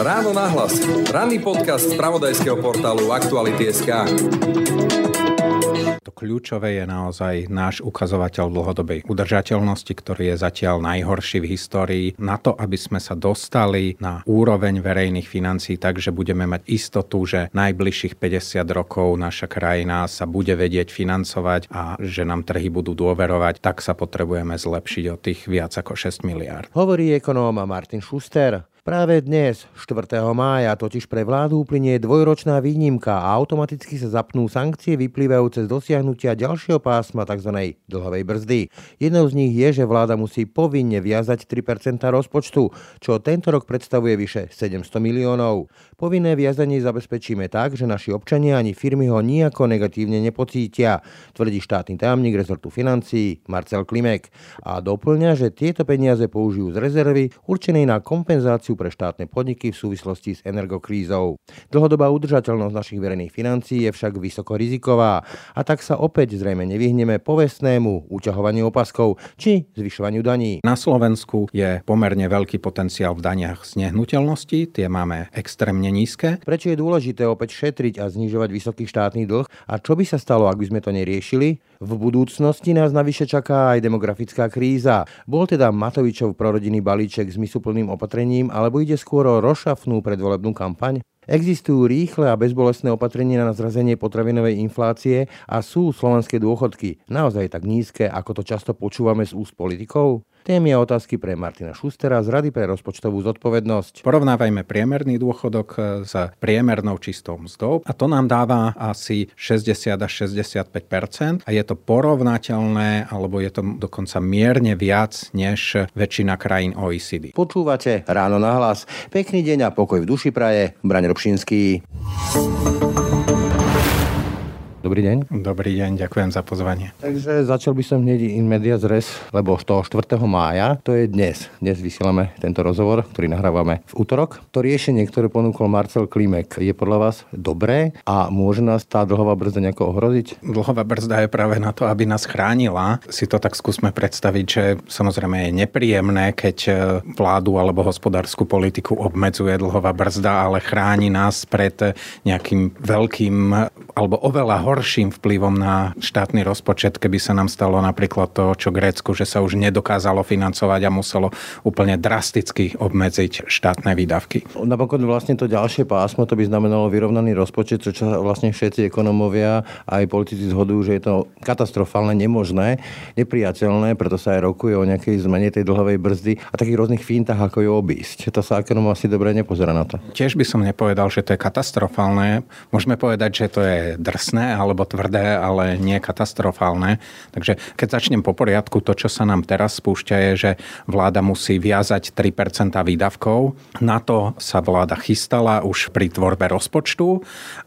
Ráno nahlas. Ranný podcast z pravodajského portálu Aktuality.sk. To kľúčové je naozaj náš ukazovateľ dlhodobej udržateľnosti, ktorý je zatiaľ najhorší v histórii. Na to, aby sme sa dostali na úroveň verejných financí tak, že budeme mať istotu, že najbližších 50 rokov naša krajina sa bude vedieť financovať a že nám trhy budú dôverovať, tak sa potrebujeme zlepšiť o tých viac ako 6 miliárd. Hovorí ekonóm Martin Schuster. Práve dnes, 4. mája, totiž pre vládu uplynie dvojročná výnimka a automaticky sa zapnú sankcie vyplývajúce z dosiahnutia ďalšieho pásma tzv. dlhovej brzdy. Jednou z nich je, že vláda musí povinne viazať 3% rozpočtu, čo tento rok predstavuje vyše 700 miliónov. Povinné viazanie zabezpečíme tak, že naši občania ani firmy ho nejako negatívne nepocítia, tvrdí štátny tajomník rezortu financií Marcel Klimek a doplňa, že tieto peniaze použijú z rezervy určenej na kompenzáciu kompenzáciu pre štátne podniky v súvislosti s energokrízou. Dlhodobá udržateľnosť našich verejných financií je však vysoko riziková a tak sa opäť zrejme nevyhneme povestnému uťahovaniu opaskov či zvyšovaniu daní. Na Slovensku je pomerne veľký potenciál v daniach z nehnuteľnosti, tie máme extrémne nízke. Prečo je dôležité opäť šetriť a znižovať vysoký štátny dlh a čo by sa stalo, ak by sme to neriešili? V budúcnosti nás navyše čaká aj demografická kríza. Bol teda Matovičov prorodinný balíček s mysluplným opatrením, alebo ide skôr o rošafnú predvolebnú kampaň? Existujú rýchle a bezbolestné opatrenia na zrazenie potravinovej inflácie a sú slovenské dôchodky naozaj tak nízke, ako to často počúvame z úst politikov? Témy a otázky pre Martina Šustera z Rady pre rozpočtovú zodpovednosť. Porovnávajme priemerný dôchodok e, s priemernou čistou mzdou a to nám dáva asi 60 až 65% a je to porovnateľné alebo je to dokonca mierne viac než väčšina krajín OECD. Počúvate Ráno na hlas. Pekný deň a pokoj v duši praje. Braň Robšinský. Dobrý deň. Dobrý deň, ďakujem za pozvanie. Takže začal by som hneď in media zres, lebo z toho 4. mája, to je dnes. Dnes vysielame tento rozhovor, ktorý nahrávame v útorok. To riešenie, ktoré ponúkol Marcel Klimek, je podľa vás dobré a môže nás tá dlhová brzda nejako ohroziť? Dlhová brzda je práve na to, aby nás chránila. Si to tak skúsme predstaviť, že samozrejme je nepríjemné, keď e, vládu alebo hospodárskú politiku obmedzuje dlhová brzda, ale chráni nás pred nejakým veľkým alebo oveľa horším vplyvom na štátny rozpočet, keby sa nám stalo napríklad to, čo Grécku, že sa už nedokázalo financovať a muselo úplne drasticky obmedziť štátne výdavky. Napokon vlastne to ďalšie pásmo, to by znamenalo vyrovnaný rozpočet, čo vlastne všetci ekonomovia aj politici zhodujú, že je to katastrofálne, nemožné, nepriateľné, preto sa aj rokuje o nejakej zmene tej dlhovej brzdy a takých rôznych fintách, ako ju obísť. To sa ekonom asi dobre nepozerá na to. Tiež by som nepovedal, že to je katastrofálne. Môžeme povedať, že to je drsné, alebo tvrdé, ale nie katastrofálne. Takže keď začnem po poriadku, to, čo sa nám teraz spúšťa, je, že vláda musí viazať 3% výdavkov. Na to sa vláda chystala už pri tvorbe rozpočtu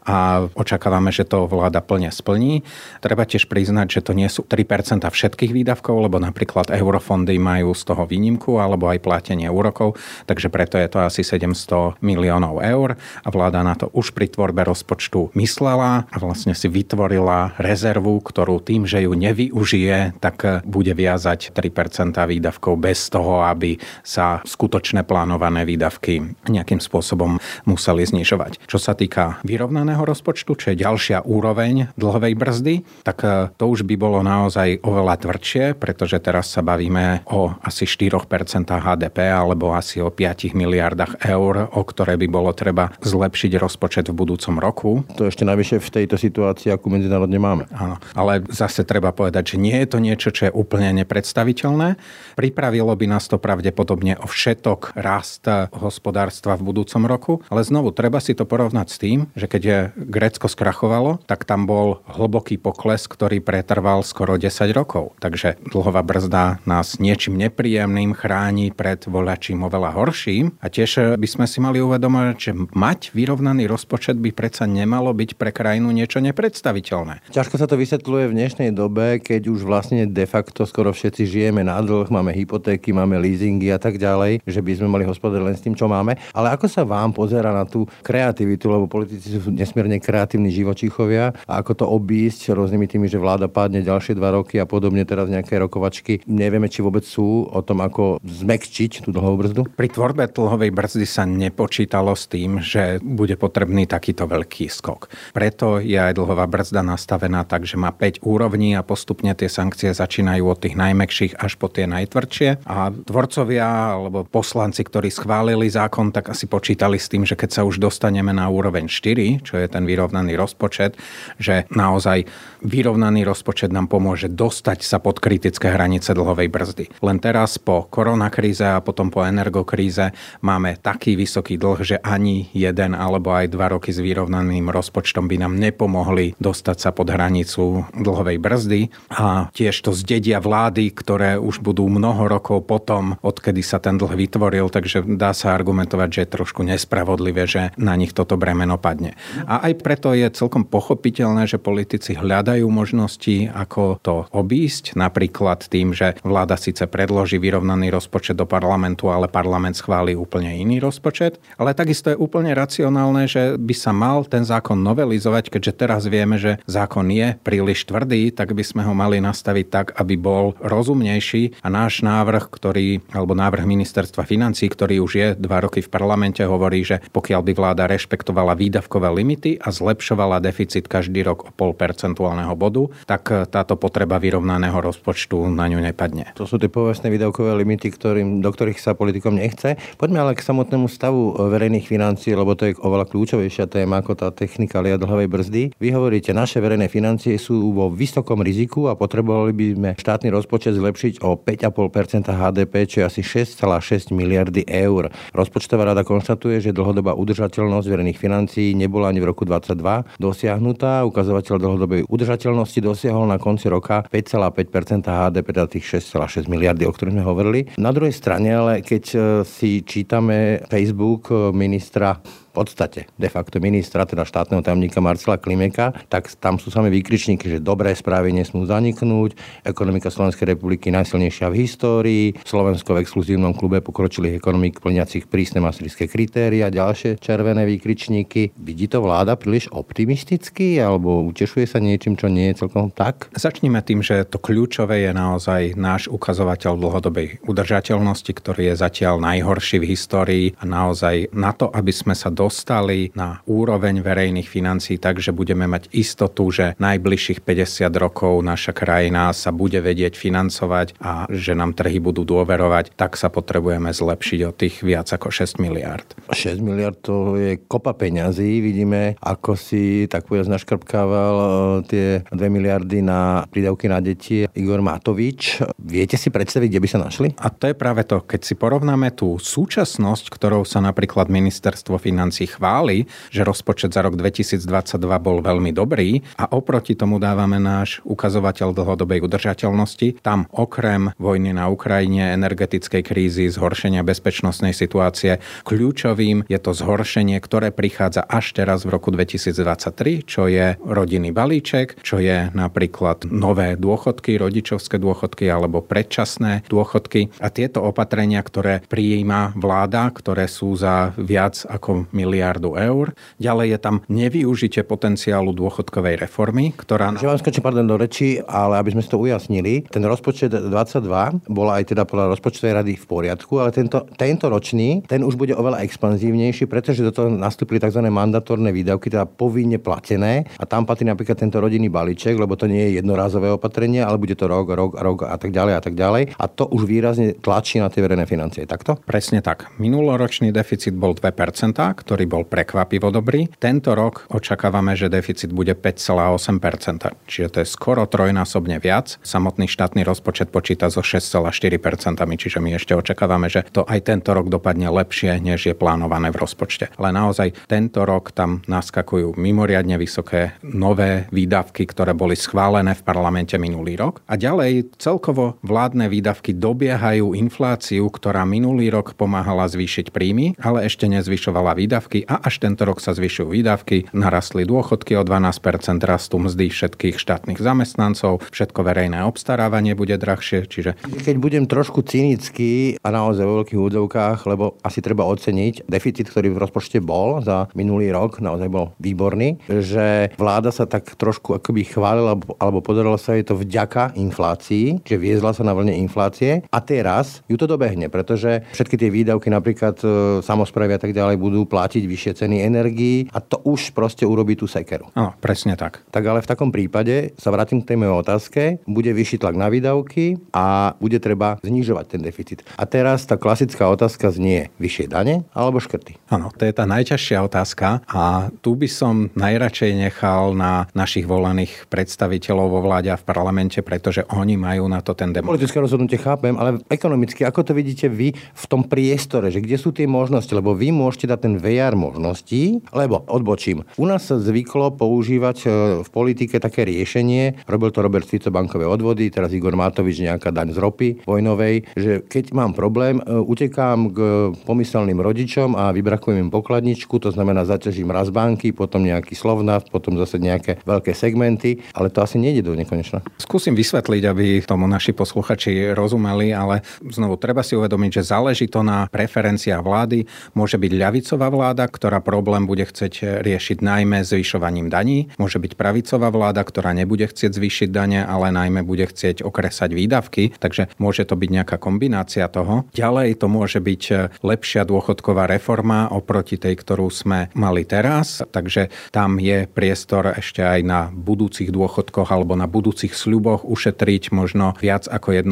a očakávame, že to vláda plne splní. Treba tiež priznať, že to nie sú 3% všetkých výdavkov, lebo napríklad eurofondy majú z toho výnimku alebo aj platenie úrokov, takže preto je to asi 700 miliónov eur a vláda na to už pri tvorbe rozpočtu myslela a vlastne si vytvorila rezervu, ktorú tým, že ju nevyužije, tak bude viazať 3% výdavkov bez toho, aby sa skutočné plánované výdavky nejakým spôsobom museli znižovať. Čo sa týka vyrovnaného rozpočtu, čo je ďalšia úroveň dlhovej brzdy, tak e, to už by bolo naozaj oveľa tvrdšie, pretože teraz sa bavíme o asi 4% HDP alebo asi o 5 miliardách eur, o ktoré by bolo treba zlepšiť rozpočet v budúcom roku. To ešte najvyššie v tejto situácii, akú medzinárodne máme. Áno, ale zase treba povedať, že nie je to niečo, čo je úplne nepredstaviteľné. Pripravilo by nás to pravdepodobne o všetok rast hospodárstva v budúcom roku, ale znovu treba si to porovnať s tým, že keď je Grécko skrachovalo, tak tam bol hlboký pokles, ktorý pretrval skoro 10 rokov. Takže dlhová brzda nás niečím nepríjemným chráni pred voľačím oveľa horším a tiež by sme si mali uvedomať, že mať vyrovnaný rozpočet by predsa nemalo byť pre krajinu krajinu niečo nepredstaviteľné. Ťažko sa to vysvetľuje v dnešnej dobe, keď už vlastne de facto skoro všetci žijeme na dlh, máme hypotéky, máme leasingy a tak ďalej, že by sme mali hospodáriť len s tým, čo máme. Ale ako sa vám pozera na tú kreativitu, lebo politici sú nesmierne kreatívni živočíchovia a ako to obísť rôznymi tými, že vláda padne ďalšie dva roky a podobne teraz nejaké rokovačky. Nevieme, či vôbec sú o tom, ako zmekčiť tú dlhovú brzdu? Pri tvorbe dlhovej brzdy sa nepočítalo s tým, že bude potrebný takýto veľký skok. Preto je aj dlhová brzda nastavená tak, že má 5 úrovní a postupne tie sankcie začínajú od tých najmekších až po tie najtvrdšie. A tvorcovia alebo poslanci, ktorí schválili zákon, tak asi počítali s tým, že keď sa už dostaneme na úroveň 4, čo je ten vyrovnaný rozpočet, že naozaj vyrovnaný rozpočet nám pomôže dostať sa pod kritické hranice dlhovej brzdy. Len teraz po koronakríze a potom po energokríze máme taký vysoký dlh, že ani jeden alebo aj dva roky s vyrovnaným rozpočtom by nám nepomohli dostať sa pod hranicu dlhovej brzdy a tiež to zdedia vlády, ktoré už budú mnoho rokov potom, odkedy sa ten dlh vytvoril, takže dá sa argumentovať, že je trošku nespravodlivé, že na nich toto bremeno padne. A aj preto je celkom pochopiteľné, že politici hľadajú možnosti, ako to obísť, napríklad tým, že vláda síce predloží vyrovnaný rozpočet do parlamentu, ale parlament schváli úplne iný rozpočet, ale takisto je úplne racionálne, že by sa mal ten zákon novelizovať, keďže teraz vieme, že zákon je príliš tvrdý, tak by sme ho mali nastaviť tak, aby bol rozumnejší a náš návrh, ktorý, alebo návrh ministerstva financí, ktorý už je dva roky v parlamente, hovorí, že pokiaľ by vláda rešpektovala výdavkové limity a zlepšovala deficit každý rok o pol percentuálneho bodu, tak táto potreba vyrovnaného rozpočtu na ňu nepadne. To sú tie povestné výdavkové limity, ktorým, do ktorých sa politikom nechce. Poďme ale k samotnému stavu verejných financií, lebo to je oveľa kľúčovejšia téma ako tá technika dlhovej brzdy. Vy hovoríte, naše verejné financie sú vo vysokom riziku a potrebovali by sme štátny rozpočet zlepšiť o 5,5% HDP, čo je asi 6,6 miliardy eur. Rozpočtová rada konštatuje, že dlhodobá udržateľnosť verejných financií nebola ani v roku 2022 dosiahnutá. Ukazovateľ dlhodobej udržateľnosti dosiahol na konci roka 5,5% HDP, teda tých 6,6 miliardy, o ktorých sme hovorili. Na druhej strane, ale keď e, si čítame Facebook e, ministra podstate de facto ministra, teda štátneho tajomníka Marcela Klimeka, tak tam sú sami výkričníky, že dobré správy nesmú zaniknúť, ekonomika Slovenskej republiky najsilnejšia v histórii, Slovensko v exkluzívnom klube pokročilých ekonomik plniacich prísne maastrichtské kritéria, ďalšie červené výkričníky. Vidí to vláda príliš optimisticky alebo utešuje sa niečím, čo nie je celkom tak? Začníme tým, že to kľúčové je naozaj náš ukazovateľ dlhodobej udržateľnosti, ktorý je zatiaľ najhorší v histórii a naozaj na to, aby sme sa do dostali na úroveň verejných financí tak, že budeme mať istotu, že najbližších 50 rokov naša krajina sa bude vedieť financovať a že nám trhy budú dôverovať, tak sa potrebujeme zlepšiť o tých viac ako 6 miliard. 6 miliard to je kopa peňazí. Vidíme, ako si tak povedať naškrpkával e, tie 2 miliardy na prídavky na deti Igor Matovič. Viete si predstaviť, kde by sa našli? A to je práve to, keď si porovnáme tú súčasnosť, ktorou sa napríklad ministerstvo financí financí chváli, že rozpočet za rok 2022 bol veľmi dobrý a oproti tomu dávame náš ukazovateľ dlhodobej udržateľnosti. Tam okrem vojny na Ukrajine, energetickej krízy, zhoršenia bezpečnostnej situácie, kľúčovým je to zhoršenie, ktoré prichádza až teraz v roku 2023, čo je rodinný balíček, čo je napríklad nové dôchodky, rodičovské dôchodky alebo predčasné dôchodky a tieto opatrenia, ktoré prijíma vláda, ktoré sú za viac ako miliardu eur. Ďalej je tam nevyužitie potenciálu dôchodkovej reformy, ktorá... Že vám skočím, pardon, do reči, ale aby sme si to ujasnili, ten rozpočet 22 bol aj teda podľa rozpočtovej rady v poriadku, ale tento, tento ročný, ten už bude oveľa expanzívnejší, pretože do toho nastúpili tzv. mandatórne výdavky, teda povinne platené a tam patrí napríklad tento rodinný balíček, lebo to nie je jednorázové opatrenie, ale bude to rok, rok, rok a tak ďalej a tak ďalej. A to už výrazne tlačí na tie verejné financie. Takto? Presne tak. Minuloročný deficit bol 2%, ktorý ktorý bol prekvapivo dobrý. Tento rok očakávame, že deficit bude 5,8%, čiže to je skoro trojnásobne viac. Samotný štátny rozpočet počíta so 6,4%, čiže my ešte očakávame, že to aj tento rok dopadne lepšie, než je plánované v rozpočte. Ale naozaj tento rok tam naskakujú mimoriadne vysoké nové výdavky, ktoré boli schválené v parlamente minulý rok. A ďalej celkovo vládne výdavky dobiehajú infláciu, ktorá minulý rok pomáhala zvýšiť príjmy, ale ešte nezvyšovala výdavky výdavky a až tento rok sa zvyšujú výdavky, narastli dôchodky o 12%, rastú mzdy všetkých štátnych zamestnancov, všetko verejné obstarávanie bude drahšie, čiže... Keď budem trošku cynický a naozaj vo veľkých údzovkách, lebo asi treba oceniť deficit, ktorý v rozpočte bol za minulý rok, naozaj bol výborný, že vláda sa tak trošku akoby chválila alebo podarilo sa jej to vďaka inflácii, že viezla sa na vlne inflácie. A teraz ju to dobehne, pretože všetky tie výdavky napríklad e, samozprávy a tak ďalej budú platiť vyššie ceny energií a to už proste urobí tú sekeru. Áno, presne tak. Tak ale v takom prípade sa vrátim k tej mojej otázke, bude vyšší tlak na výdavky a bude treba znižovať ten deficit. A teraz tá klasická otázka znie vyššie dane alebo škrty. Áno, to je tá najťažšia otázka a tu by som najradšej nechal na našich volených predstaviteľov vo vláde a v parlamente, pretože oni majú na to ten demokratický. Politické rozhodnutie chápem, ale ekonomicky, ako to vidíte vy v tom priestore, že kde sú tie možnosti, lebo vy môžete dať ten VR možností, lebo odbočím. U nás sa zvyklo používať e, v politike také riešenie, robil to Robert Fico bankové odvody, teraz Igor Matovič nejaká daň z ropy vojnovej, že keď mám problém, e, utekám k pomyselným rodičom a vybrakujem im pokladničku, to znamená zaťažím raz banky, potom nejaký slovnát, potom zase nejaké veľké segmenty, ale to asi nejde do nekonečna. Skúsim vysvetliť, aby tomu naši posluchači rozumeli, ale znovu treba si uvedomiť, že záleží to na preferenciách vlády. Môže byť ľavicová vláda, ktorá problém bude chcieť riešiť najmä zvyšovaním daní. Môže byť pravicová vláda, ktorá nebude chcieť zvýšiť dane, ale najmä bude chcieť okresať výdavky. Takže môže to byť nejaká kombinácia toho. Ďalej to môže byť lepšia dôchodková reforma oproti tej, ktorú sme mali teraz. Takže tam je priestor ešte aj na budúcich dôchodkoch alebo na budúcich sľuboch ušetriť možno viac ako 1%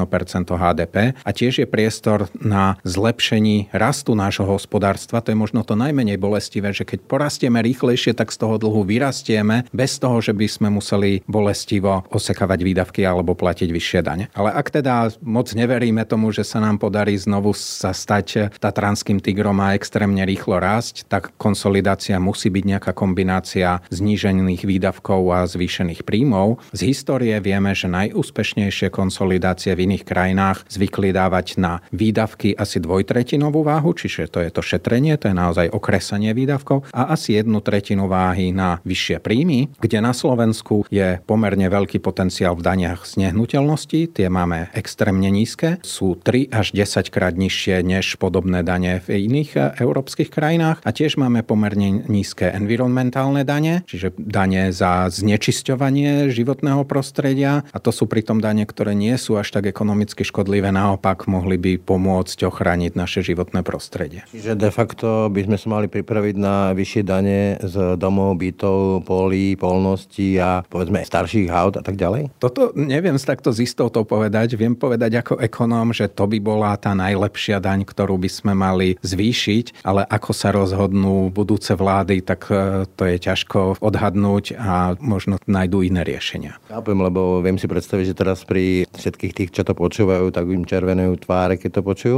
HDP. A tiež je priestor na zlepšení rastu nášho hospodárstva. To je možno to najmenej bolestivé, že keď porastieme rýchlejšie, tak z toho dlhu vyrastieme bez toho, že by sme museli bolestivo osekávať výdavky alebo platiť vyššie dane. Ale ak teda moc neveríme tomu, že sa nám podarí znovu sa stať tatranským tigrom a extrémne rýchlo rásť, tak konsolidácia musí byť nejaká kombinácia znížených výdavkov a zvýšených príjmov. Z histórie vieme, že najúspešnejšie konsolidácie v iných krajinách zvykli dávať na výdavky asi dvojtretinovú váhu, čiže to je to šetrenie, to je naozaj okresanie výdavkov a asi jednu tretinu váhy na vyššie príjmy, kde na Slovensku je pomerne veľký potenciál v daniach z nehnuteľnosti, tie máme extrémne nízke, sú 3 až 10 krát nižšie než podobné dane v iných e, európskych krajinách a tiež máme pomerne nízke environmentálne dane, čiže dane za znečisťovanie životného prostredia a to sú pritom dane, ktoré nie sú až tak ekonomicky škodlivé, naopak mohli by pomôcť ochrániť naše životné prostredie. Čiže de facto by sme sa mali pripraviť na vyššie dane z domov, bytov, polí, polností a povedzme starších aut a tak ďalej? Toto neviem s takto z istotou povedať. Viem povedať ako ekonóm, že to by bola tá najlepšia daň, ktorú by sme mali zvýšiť, ale ako sa rozhodnú budúce vlády, tak e, to je ťažko odhadnúť a možno nájdú iné riešenia. Chápem, lebo viem si predstaviť, že teraz pri všetkých tých, čo to počúvajú, tak im červenujú tváre, keď to počujú.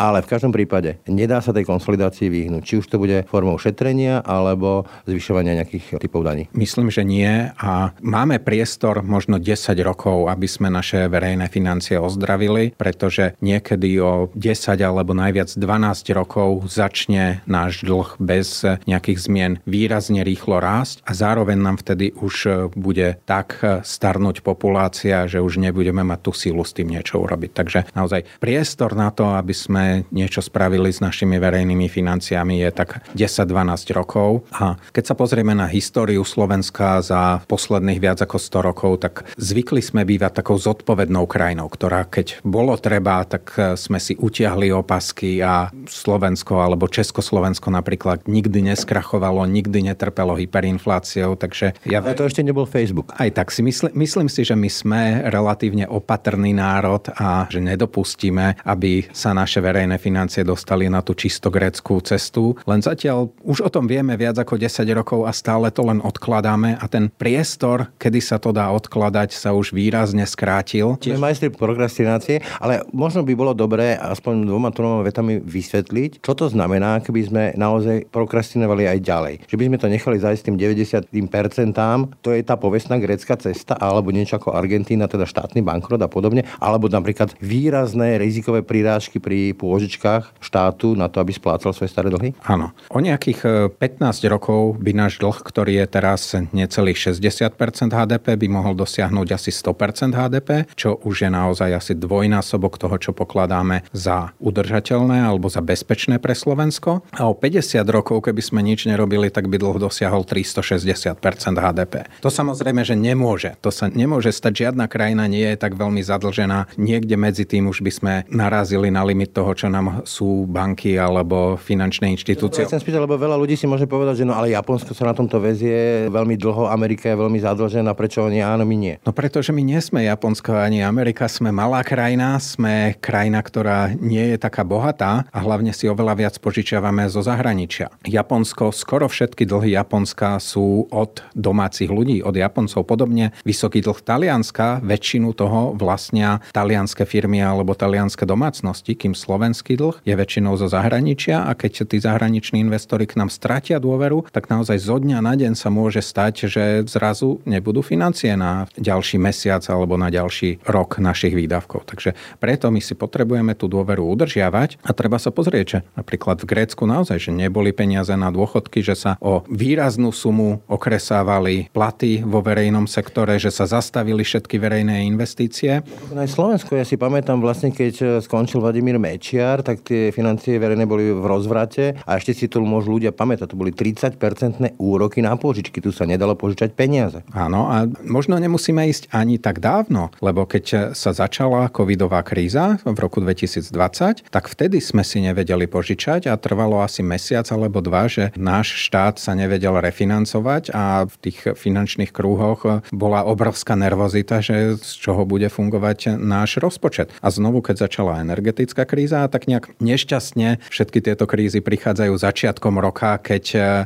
Ale v každom prípade nedá sa tej konsolidácii vyhnúť. Či už to bude formou šetrenia alebo zvyšovania nejakých typov daní. Myslím, že nie a máme priestor možno 10 rokov, aby sme naše verejné financie ozdravili, pretože niekedy o 10 alebo najviac 12 rokov začne náš dlh bez nejakých zmien výrazne rýchlo rásť a zároveň nám vtedy už bude tak starnúť populácia, že už nebudeme mať tú sílu s tým niečo urobiť. Takže naozaj priestor na to, aby sme niečo spravili s našimi verejnými financiami je tak 10-12 rokov. A keď sa pozrieme na históriu Slovenska za posledných viac ako 100 rokov, tak zvykli sme bývať takou zodpovednou krajinou, ktorá keď bolo treba, tak sme si utiahli opasky a Slovensko alebo Československo napríklad nikdy neskrachovalo, nikdy netrpelo hyperinfláciou, takže ja... A to ešte nebol Facebook. Aj tak si mysl, myslím si, že my sme relatívne opatrný národ a že nedopustíme, aby sa naše verejné financie dostali na tú čisto greckú cestu. Len zatiaľ už o tom vieme viac ako 10 rokov a stále to len odkladáme a ten priestor, kedy sa to dá odkladať, sa už výrazne skrátil. Sme majstri prokrastinácie, ale možno by bolo dobré aspoň dvoma, troma vetami vysvetliť, čo to znamená, keby sme naozaj prokrastinovali aj ďalej. Že by sme to nechali zajsť tým 90%, to je tá povestná grécka cesta, alebo niečo ako Argentína, teda štátny bankrot a podobne, alebo napríklad výrazné rizikové prirážky pri pôžičkách štátu na to, aby splácal svoje staré dlhy? Áno, Áno. O nejakých 15 e, rokov by náš dlh, ktorý je teraz necelých 60% HDP, by mohol dosiahnuť asi 100% HDP, čo už je naozaj asi dvojnásobok toho, čo pokladáme za udržateľné alebo za bezpečné pre Slovensko. A o 50 rokov, keby sme nič nerobili, tak by dlh dosiahol 360% HDP. To samozrejme, že nemôže. To sa nemôže stať. Žiadna krajina nie je tak veľmi zadlžená. Niekde medzi tým už by sme narazili na limit toho, čo nám sú banky alebo finančné inštitúcie. Ja chcem spýtať, lebo veľa ľudí si môže povedať, že no ale Japonsko sa na tomto vezie veľmi dlho, Amerika je veľmi zadlžená, prečo oni áno, my nie? No pretože my nie sme Japonsko ani Amerika, sme malá krajina, sme krajina, ktorá nie je taká bohatá a hlavne si oveľa viac požičiavame zo zahraničia. Japonsko, skoro všetky dlhy Japonska sú od domácich ľudí, od Japoncov. Podobne vysoký dlh Talianska, väčšinu toho vlastnia talianské firmy alebo talianské domácnosti, kým slovenský dlh je väčšinou zo zahraničia a keď tí zahraniční investori k nám stratia dôveru, tak naozaj zo dňa na deň sa môže stať, že zrazu nebudú financie na ďalší mesiac alebo na ďalší rok našich výdavkov. Takže preto my si potrebujeme tú dôveru udržiavať a treba sa pozrieť, že napríklad v Grécku naozaj, že neboli peniaze na dôchodky, že sa o výraznú sumu okresávali platy vo verejnom sektore, že sa zastavili všetky verejné investície. Aj Slovensko, ja si pamätám vlastne, keď skončil Vladimír Mečiar, tak tie financie verejné boli v rozvrate a ešte si môžu ľudia pamätať, to boli 30-percentné úroky na požičky, tu sa nedalo požičať peniaze. Áno, a možno nemusíme ísť ani tak dávno, lebo keď sa začala covidová kríza v roku 2020, tak vtedy sme si nevedeli požičať a trvalo asi mesiac alebo dva, že náš štát sa nevedel refinancovať a v tých finančných krúhoch bola obrovská nervozita, že z čoho bude fungovať náš rozpočet. A znovu, keď začala energetická kríza, tak nejak nešťastne všetky tieto krízy prichádzajú začiatkom roka, keď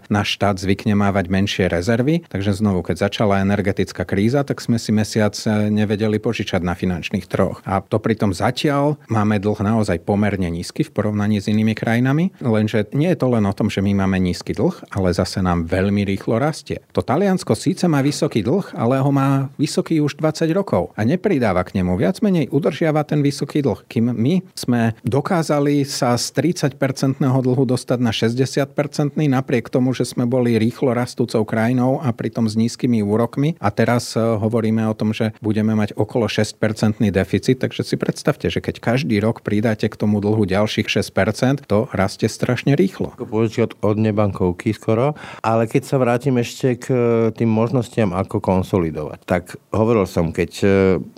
náš štát zvykne mávať menšie rezervy. Takže znovu, keď začala energetická kríza, tak sme si mesiac nevedeli požičať na finančných troch. A to pritom zatiaľ máme dlh naozaj pomerne nízky v porovnaní s inými krajinami, lenže nie je to len o tom, že my máme nízky dlh, ale zase nám veľmi rýchlo rastie. To Taliansko síce má vysoký dlh, ale ho má vysoký už 20 rokov a nepridáva k nemu. Viac menej udržiava ten vysoký dlh. Kým my sme dokázali sa z 30-percentného dlhu dostať na 60-percentný napriek tomu, že sme boli rýchlo rastúcou krajinou a pritom s nízkymi úrokmi a teraz e, hovoríme o tom, že budeme mať okolo 6-percentný deficit, takže si predstavte, že keď každý rok pridáte k tomu dlhu ďalších 6%, to rastie strašne rýchlo. Požičiať od nebankovky skoro, ale keď sa vrátim ešte k e, tým možnostiam, ako konsolidovať, tak hovoril som, keď e,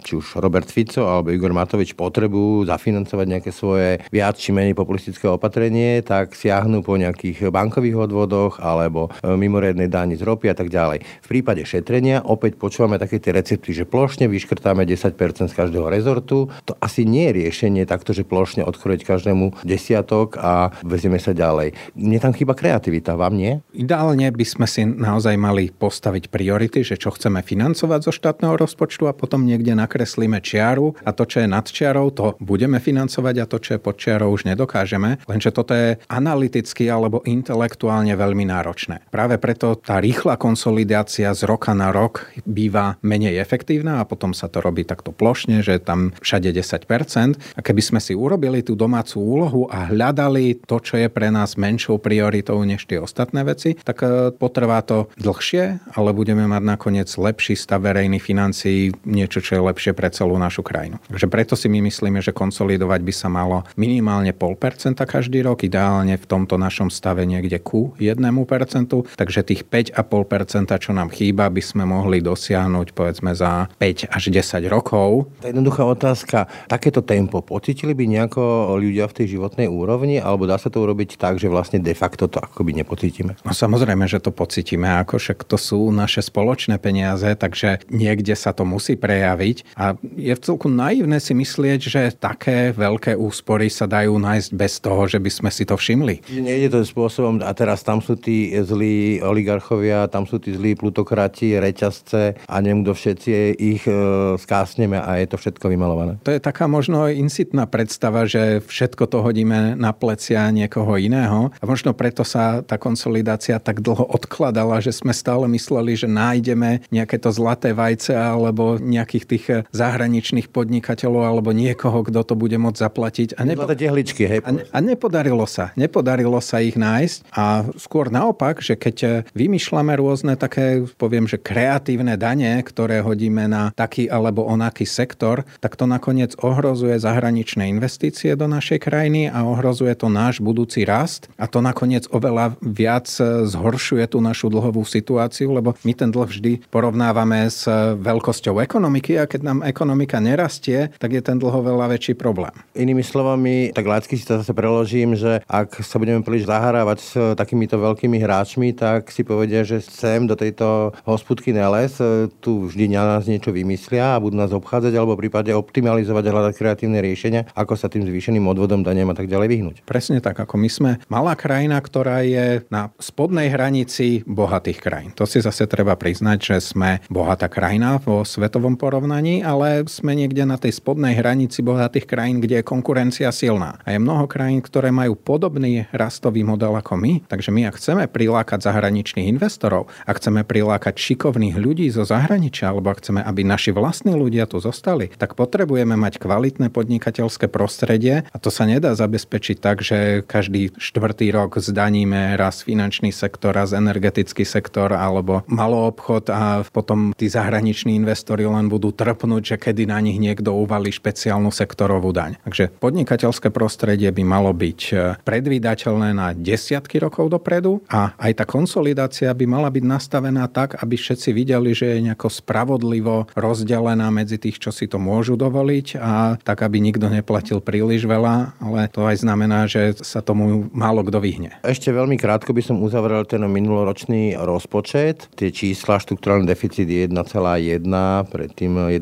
či už Robert Fico alebo Igor Matovič potrebujú zafinancovať nejaké svoje viac či menej populistické opatrenie, tak siahnu po nejakých bankových odvodoch alebo e, mimoriadnej dáni z ropy a tak ďalej. V prípade šetrenia opäť počúvame také tie recepty, že plošne vyškrtáme 10% z každého rezortu. To asi nie je riešenie takto, že plošne odkrojiť každému desiatok a vezieme sa ďalej. Mne tam chýba kreativita, vám nie? Ideálne by sme si naozaj mali postaviť priority, že čo chceme financovať zo štátneho rozpočtu a potom niekde nakreslíme čiaru a to, čo je nad čiarou, to budeme financovať a to, čo je pod čiarou, už nedokážeme. Lenže toto je analyticky alebo intelektuálne veľmi náročné. Práve preto tá rýchla konsolidácia z roka na rok býva menej efektívna a potom sa to robí takto plošne, že tam všade 10%. A keby sme si urobili tú domácu úlohu a hľadali to, čo je pre nás menšou prioritou než tie ostatné veci, tak e, potrvá to dlhšie, ale budeme mať nakoniec lepší stav verejných financií, niečo, čo je lepšie pre celú našu krajinu. Takže preto si my myslíme, že konsolidovať by sa malo minimálne 0,5% každý rok, ideálne v tomto našom stave niekde ku 1%, takže tých 5,5%, čo nám chýba, by sme mohli dosiahnuť povedzme za 5 až 10 rokov. Tá jednoduchá otázka, takéto tempo pocitili by nejako ľudia v tej životnej úrovni, alebo dá sa to urobiť tak, že vlastne de facto to akoby nepocítime? No samozrejme, že to pocítime, ako však to sú naše spoločné peniaze, takže niekde sa to musí prejaviť a je v celku naivné si myslieť, že také veľké úspory sa dajú nájsť bez toho, že by sme si to všimli. Nejde to spôsobom, a teraz tam sú tí zlí oligarchovia, tam sú tí zlí plutokrati, reťazce a neviem kto všetci ich e, skásneme a je to všetko vymalované. To je taká možno insitná predstava, že všetko to hodíme na plecia niekoho iného a možno preto sa tá konsolidácia tak dlho odkladala, že sme stále mysleli, že nájdeme nejaké to zlaté vajce alebo nejakých tých zahraničných podnikateľov alebo niekoho, kto to bude môcť zaplatiť. A, nepo... tehličky, hej. A, ne... a nepodarilo sa. Nepodarilo sa sa ich nájsť a skôr naopak, že keď vymýšľame rôzne také, poviem, že kreatívne dane, ktoré hodíme na taký alebo onaký sektor, tak to nakoniec ohrozuje zahraničné investície do našej krajiny a ohrozuje to náš budúci rast a to nakoniec oveľa viac zhoršuje tú našu dlhovú situáciu, lebo my ten dlh vždy porovnávame s veľkosťou ekonomiky a keď nám ekonomika nerastie, tak je ten dlho veľa väčší problém. Inými slovami, tak laicky si to zase preložím, že ak sa budeme príliš zahrávať s takýmito veľkými hráčmi, tak si povedia, že sem do tejto hospudky neles, tu vždy na nás niečo vymyslia a budú nás obchádzať alebo prípade optimalizovať a hľadať kreatívne riešenia, ako sa tým zvýšeným odvodom daniem a tak ďalej vyhnúť. Presne tak, ako my sme malá krajina, ktorá je na spodnej hranici bohatých krajín. To si zase treba priznať, že sme bohatá krajina vo svetovom porovnaní, ale sme niekde na tej spodnej hranici bohatých krajín, kde je konkurencia silná. A je mnoho krajín, ktoré majú podobný rastový model ako my, takže my ak chceme prilákať zahraničných investorov, ak chceme prilákať šikovných ľudí zo zahraničia, alebo ak chceme, aby naši vlastní ľudia tu zostali, tak potrebujeme mať kvalitné podnikateľské prostredie a to sa nedá zabezpečiť tak, že každý štvrtý rok zdaníme raz finančný sektor, raz energetický sektor alebo obchod a potom tí zahraniční investori len budú trpnúť, že kedy na nich niekto uvalí špeciálnu sektorovú daň. Takže podnikateľské prostredie by malo byť e, predvídateľné na desiatky rokov dopredu a aj tá konsolidácia by mala byť nastavená tak, aby všetci videli, že je nejako spravodlivo rozdelená medzi tých, čo si to môžu dovoliť a tak, aby nikto neplatil príliš veľa, ale to aj znamená, že sa tomu málo kto vyhne. Ešte veľmi krátko by som uzavrel ten minuloročný rozpočet. Tie čísla, štruktúrálny deficit je 1,1, predtým 1,2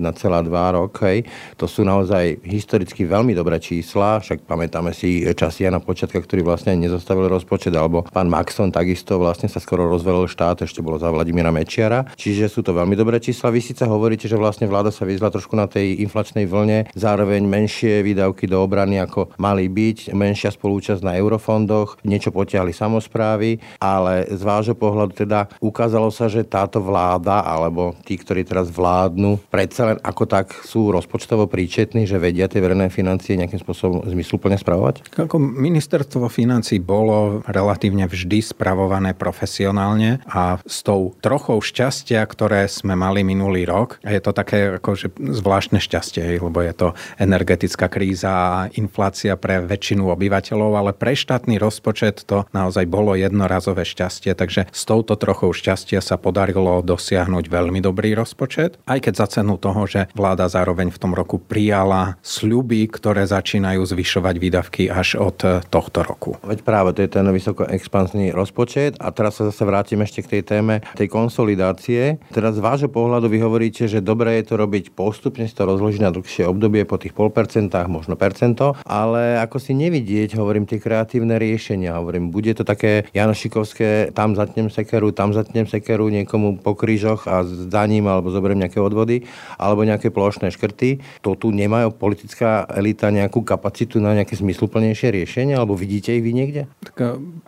rok. Hej. To sú naozaj historicky veľmi dobré čísla, však pamätáme si časy Jana Počiatka, ktorý vlastne nezostavil rozpočet, alebo pán Maxon takisto vlastne sa skoro rozvelil štát, ešte bolo za Vladimíra Mečiara. Čiže sú to veľmi dobré čísla. Vy síce hovoríte, že vlastne vláda sa vyzla trošku na tej inflačnej vlne, zároveň menšie výdavky do obrany ako mali byť, menšia spolúčasť na eurofondoch, niečo potiahli samozprávy, ale z vášho pohľadu teda ukázalo sa, že táto vláda alebo tí, ktorí teraz vládnu, predsa len ako tak sú rozpočtovo príčetní, že vedia tie verejné financie nejakým spôsobom zmysluplne spravovať? Ako ministerstvo financí bolo relatívne vždy spravované profesionálne a s tou trochou šťastia, ktoré sme mali minulý rok, je to také akože zvláštne šťastie, lebo je to energetická kríza a inflácia pre väčšinu obyvateľov, ale pre štátny rozpočet to naozaj bolo jednorazové šťastie, takže s touto trochou šťastia sa podarilo dosiahnuť veľmi dobrý rozpočet, aj keď za cenu toho, že vláda zároveň v tom roku prijala sľuby, ktoré začínajú zvyšovať výdavky až od tohto roku. Veď práve to je ten vysoko expansný rozpočet a teraz sa zase vrátim ešte k tej téme tej konsolidácie. Teraz z vášho pohľadu vy hovoríte, že dobre je to robiť postupne, si to rozložiť na dlhšie obdobie po tých pol percentách, možno percento, ale ako si nevidieť, hovorím, tie kreatívne riešenia, hovorím, bude to také Janošikovské, tam zatnem sekeru, tam zatnem sekeru niekomu po krížoch a zdaním alebo zoberiem nejaké odvody, alebo nejaké plošné škrty. To tu nemajú politická elita nejakú kapacitu na nejaké zmysluplnejšie riešenie, alebo vidíte ich vy niekde? Tak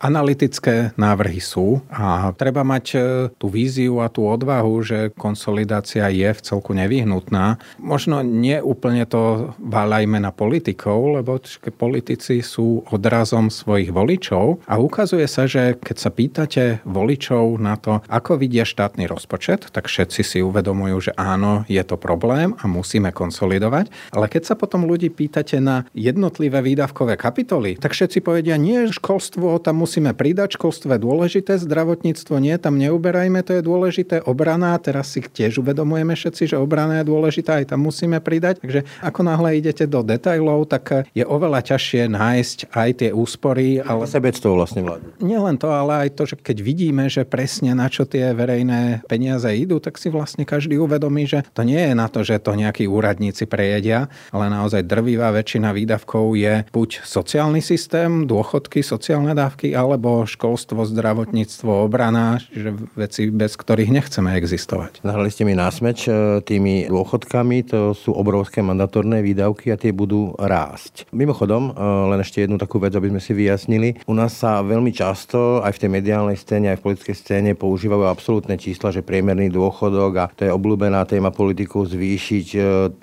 analytické návrhy sú a treba mať e, tú víziu a tú odvahu, že konsolidácia je v celku nevyhnutná. Možno nie úplne to váľajme na politikov, lebo politici sú odrazom svojich voličov a ukazuje sa, že keď sa pýtate voličov na to, ako vidia štátny rozpočet, tak všetci si uvedomujú, že áno, je to problém a musíme konsolidovať. Ale keď sa potom ľudí pýtate na jednotlivé výdavkové kapitoly, tak všetci povedia, nie, školstvo tam musíme pridať, školstvo je dôležité, zdravotníctvo nie, tam neuberajme, to je dôležité, obrana, teraz si tiež uvedomujeme všetci, že obrana je dôležitá, aj tam musíme pridať. Takže ako náhle idete do detajlov, tak je oveľa ťažšie nájsť aj tie úspory. Ale sebectvo vlastne vládne. Nielen to, ale aj to, že keď vidíme, že presne na čo tie verejné peniaze idú, tak si vlastne každý uvedomí, že to nie je na to, že to nejakí úradníci prejedia, ale naozaj drvivá väčšina výdavkov je buď sociálny systém, dôchodky, sociálne dávky, alebo školstvo, zdravotníctvo, obrana, že veci, bez ktorých nechceme existovať. Nahrali ste mi násmeč e, tými dôchodkami, to sú obrovské mandatórne výdavky a tie budú rásť. Mimochodom, e, len ešte jednu takú vec, aby sme si vyjasnili. U nás sa veľmi často aj v tej mediálnej scéne, aj v politickej scéne používajú absolútne čísla, že priemerný dôchodok a to je obľúbená téma politiku zvýšiť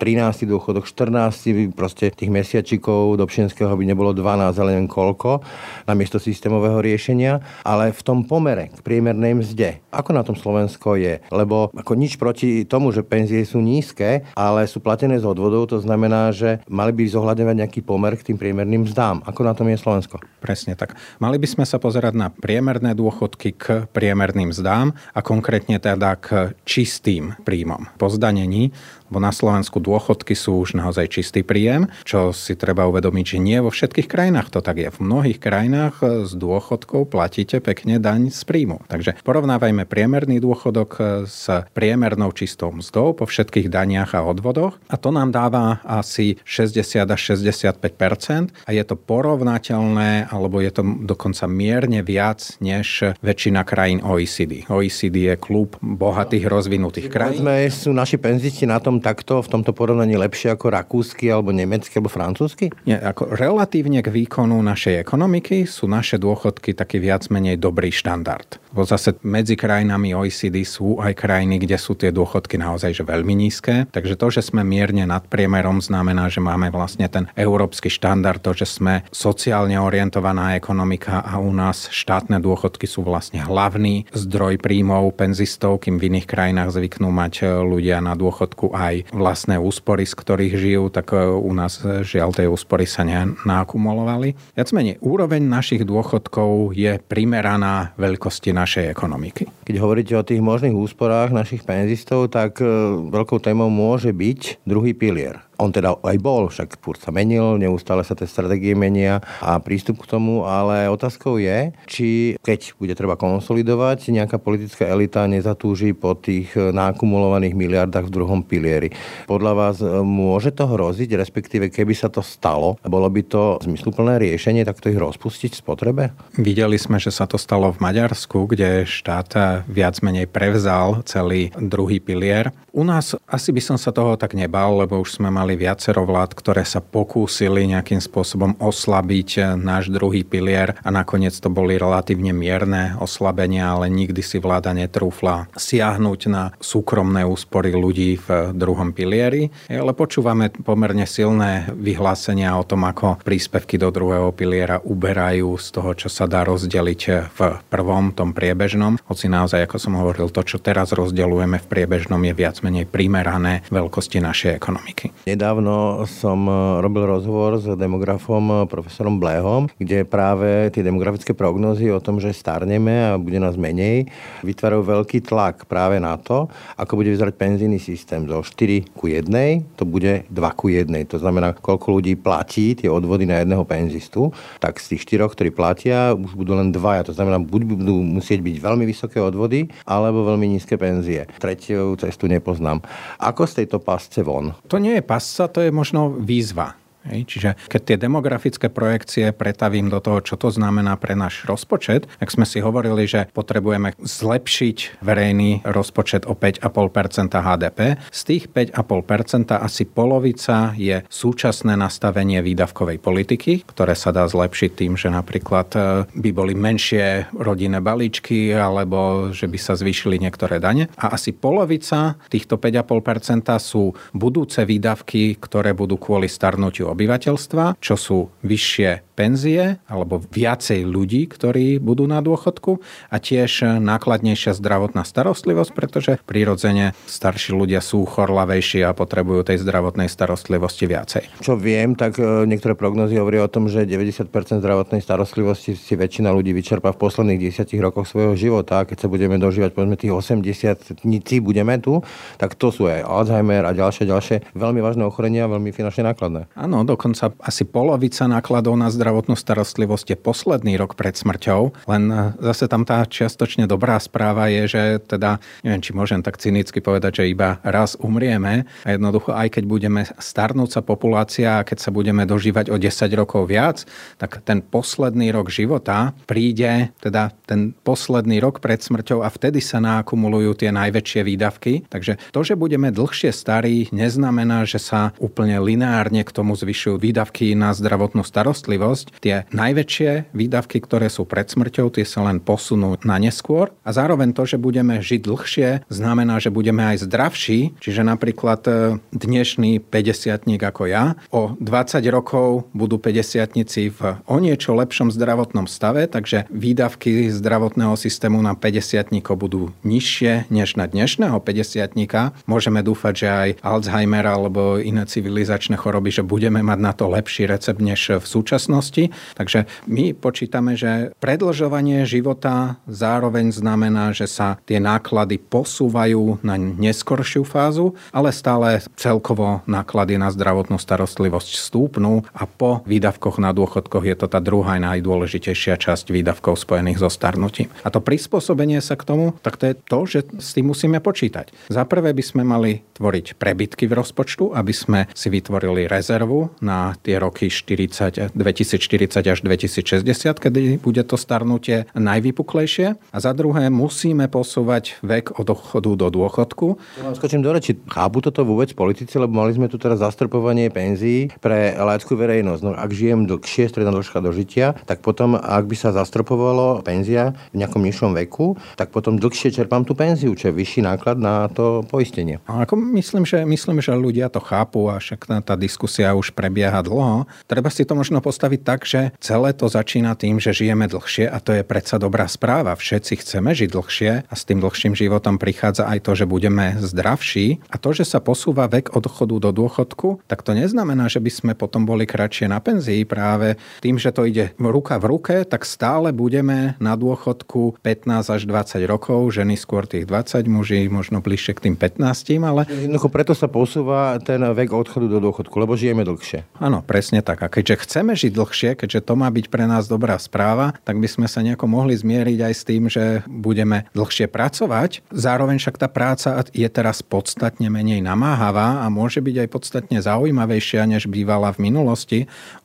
13. E, dôchodok, 14. proste tých mesiačikov do by nebolo 12, ale neviem koľko. Namiesto systémového riešenia, ale v tom pomere k priemernej mzde. Ako na tom Slovensko je? Lebo ako nič proti tomu, že penzie sú nízke, ale sú platené z odvodov, to znamená, že mali by zohľadňovať nejaký pomer k tým priemerným mzdám. Ako na tom je Slovensko? Presne tak. Mali by sme sa pozerať na priemerné dôchodky k priemerným mzdám a konkrétne teda k čistým príjmom. Po zdanení bo na Slovensku dôchodky sú už naozaj čistý príjem, čo si treba uvedomiť, že nie vo všetkých krajinách to tak je. V mnohých krajinách z dôchodkov platíte pekne daň z príjmu. Takže porovnávajme priemerný dôchodok s priemernou čistou mzdou po všetkých daniach a odvodoch a to nám dáva asi 60 až 65% a je to porovnateľné alebo je to dokonca mierne viac než väčšina krajín OECD. OECD je klub bohatých rozvinutých krajín. Sme sú naši penzisti na tom takto v tomto porovnaní lepšie ako rakúsky alebo nemecký alebo francúzsky? Nie, ako relatívne k výkonu našej ekonomiky sú naše dôchodky taký viac menej dobrý štandard. Bo zase medzi krajinami OECD sú aj krajiny, kde sú tie dôchodky naozaj že veľmi nízke. Takže to, že sme mierne nad priemerom, znamená, že máme vlastne ten európsky štandard, to, že sme sociálne orientovaná ekonomika a u nás štátne dôchodky sú vlastne hlavný zdroj príjmov penzistov, kým v iných krajinách zvyknú mať ľudia na dôchodku aj vlastné úspory, z ktorých žijú, tak e, u nás e, žiaľ tej úspory sa nenakumulovali. Viac menej, úroveň našich dôchodkov je primeraná veľkosti našej ekonomiky. Keď hovoríte o tých možných úsporách našich penzistov, tak e, veľkou témou môže byť druhý pilier on teda aj bol, však furt sa menil, neustále sa tie stratégie menia a prístup k tomu, ale otázkou je, či keď bude treba konsolidovať, nejaká politická elita nezatúži po tých nákumulovaných miliardách v druhom pilieri. Podľa vás e, môže to hroziť, respektíve keby sa to stalo, bolo by to zmysluplné riešenie takto ich rozpustiť z potrebe? Videli sme, že sa to stalo v Maďarsku, kde štát viac menej prevzal celý druhý pilier. U nás asi by som sa toho tak nebal, lebo už sme mali viacero vlád, ktoré sa pokúsili nejakým spôsobom oslabiť náš druhý pilier a nakoniec to boli relatívne mierne oslabenia, ale nikdy si vláda netrúfla siahnuť na súkromné úspory ľudí v druhom pilieri. Ale počúvame pomerne silné vyhlásenia o tom, ako príspevky do druhého piliera uberajú z toho, čo sa dá rozdeliť v prvom, tom priebežnom. Hoci naozaj, ako som hovoril, to, čo teraz rozdeľujeme v priebežnom, je viac menej primerané veľkosti našej ekonomiky. Nedávno som e, robil rozhovor s demografom e, profesorom Blehom, kde práve tie demografické prognózy o tom, že starneme a bude nás menej, vytvárajú veľký tlak práve na to, ako bude vyzerať penzijný systém. Zo 4 ku 1 to bude 2 ku 1. To znamená, koľko ľudí platí tie odvody na jedného penzistu, tak z tých štyroch, ktorí platia, už budú len dvaja. To znamená, buď budú musieť byť veľmi vysoké odvody, alebo veľmi nízke penzie. Tretiu cestu nepo nepoznám. Ako z tejto pasce von? To nie je pasca, to je možno výzva. Hej, čiže keď tie demografické projekcie pretavím do toho, čo to znamená pre náš rozpočet, tak sme si hovorili, že potrebujeme zlepšiť verejný rozpočet o 5,5% HDP. Z tých 5,5% asi polovica je súčasné nastavenie výdavkovej politiky, ktoré sa dá zlepšiť tým, že napríklad e, by boli menšie rodinné balíčky alebo že by sa zvýšili niektoré dane. A asi polovica týchto 5,5% sú budúce výdavky, ktoré budú kvôli starnutiu obyvateľstva, čo sú vyššie penzie alebo viacej ľudí, ktorí budú na dôchodku a tiež nákladnejšia zdravotná starostlivosť, pretože prirodzene starší ľudia sú chorlavejší a potrebujú tej zdravotnej starostlivosti viacej. Čo viem, tak e, niektoré prognozy hovoria o tom, že 90% zdravotnej starostlivosti si väčšina ľudí vyčerpá v posledných 10 rokoch svojho života a keď sa budeme dožívať povedzme tých 80 dní budeme tu, tak to sú aj Alzheimer a ďalšie, ďalšie veľmi vážne ochorenia, veľmi finančne nákladné. Áno, dokonca asi polovica nákladov na zdravotnú starostlivosť je posledný rok pred smrťou, len e, zase tam tá čiastočne dobrá správa je, že teda, neviem, či môžem tak cynicky povedať, že iba raz umrieme a jednoducho aj keď budeme starnúca populácia a keď sa budeme dožívať o 10 rokov viac, tak ten posledný rok života príde, teda ten posledný rok pred smrťou a vtedy sa nakumulujú tie najväčšie výdavky. Takže to, že budeme dlhšie starí, neznamená, že sa úplne lineárne k tomu zvyšuje zvyšujú výdavky na zdravotnú starostlivosť. Tie najväčšie výdavky, ktoré sú pred smrťou, tie sa len posunú na neskôr. A zároveň to, že budeme žiť dlhšie, znamená, že budeme aj zdravší. Čiže napríklad e, dnešný 50 ako ja, o 20 rokov budú 50 v o niečo lepšom zdravotnom stave, takže výdavky zdravotného systému na 50 budú nižšie než na dnešného 50 Môžeme dúfať, že aj Alzheimer alebo iné civilizačné choroby, že budeme mať na to lepší recept než v súčasnosti. Takže my počítame, že predlžovanie života zároveň znamená, že sa tie náklady posúvajú na neskoršiu fázu, ale stále celkovo náklady na zdravotnú starostlivosť stúpnú a po výdavkoch na dôchodkoch je to tá druhá najdôležitejšia časť výdavkov spojených so starnutím. A to prispôsobenie sa k tomu, tak to je to, že s tým musíme počítať. Za prvé by sme mali tvoriť prebytky v rozpočtu, aby sme si vytvorili rezervu na tie roky 40, 2040 až 2060, kedy bude to starnutie najvypuklejšie. A za druhé musíme posúvať vek od odchodu do dôchodku. Ja skočím do reči. Chápu toto vôbec politici, lebo mali sme tu teraz zastrpovanie penzií pre laickú verejnosť. No, ak žijem dlhšie, stredná dĺžka dožitia, tak potom, ak by sa zastropovalo penzia v nejakom nižšom veku, tak potom dlhšie čerpám tú penziu, čo je vyšší náklad na to poistenie. A ako myslím, že, myslím, že ľudia to chápu a však tá diskusia už prebieha dlho. Treba si to možno postaviť tak, že celé to začína tým, že žijeme dlhšie a to je predsa dobrá správa. Všetci chceme žiť dlhšie a s tým dlhším životom prichádza aj to, že budeme zdravší a to, že sa posúva vek odchodu do dôchodku, tak to neznamená, že by sme potom boli kratšie na penzii. Práve tým, že to ide ruka v ruke, tak stále budeme na dôchodku 15 až 20 rokov, ženy skôr tých 20, muži možno bližšie k tým 15, ale... Jednoducho preto sa posúva ten vek odchodu do dôchodku, lebo žijeme dlhšie. Áno, presne tak. A keďže chceme žiť dlhšie, keďže to má byť pre nás dobrá správa, tak by sme sa nejako mohli zmieriť aj s tým, že budeme dlhšie pracovať. Zároveň však tá práca je teraz podstatne menej namáhavá a môže byť aj podstatne zaujímavejšia, než bývala v minulosti.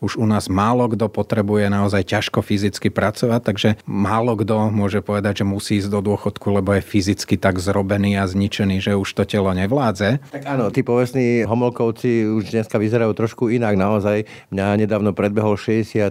Už u nás málo kto potrebuje naozaj ťažko fyzicky pracovať, takže málo kto môže povedať, že musí ísť do dôchodku, lebo je fyzicky tak zrobený a zničený, že už to telo nevládze. Tak áno, tí povestní homolkovci už dneska vyzerajú trošku inak. Naozaj mňa nedávno predbehol 60 e,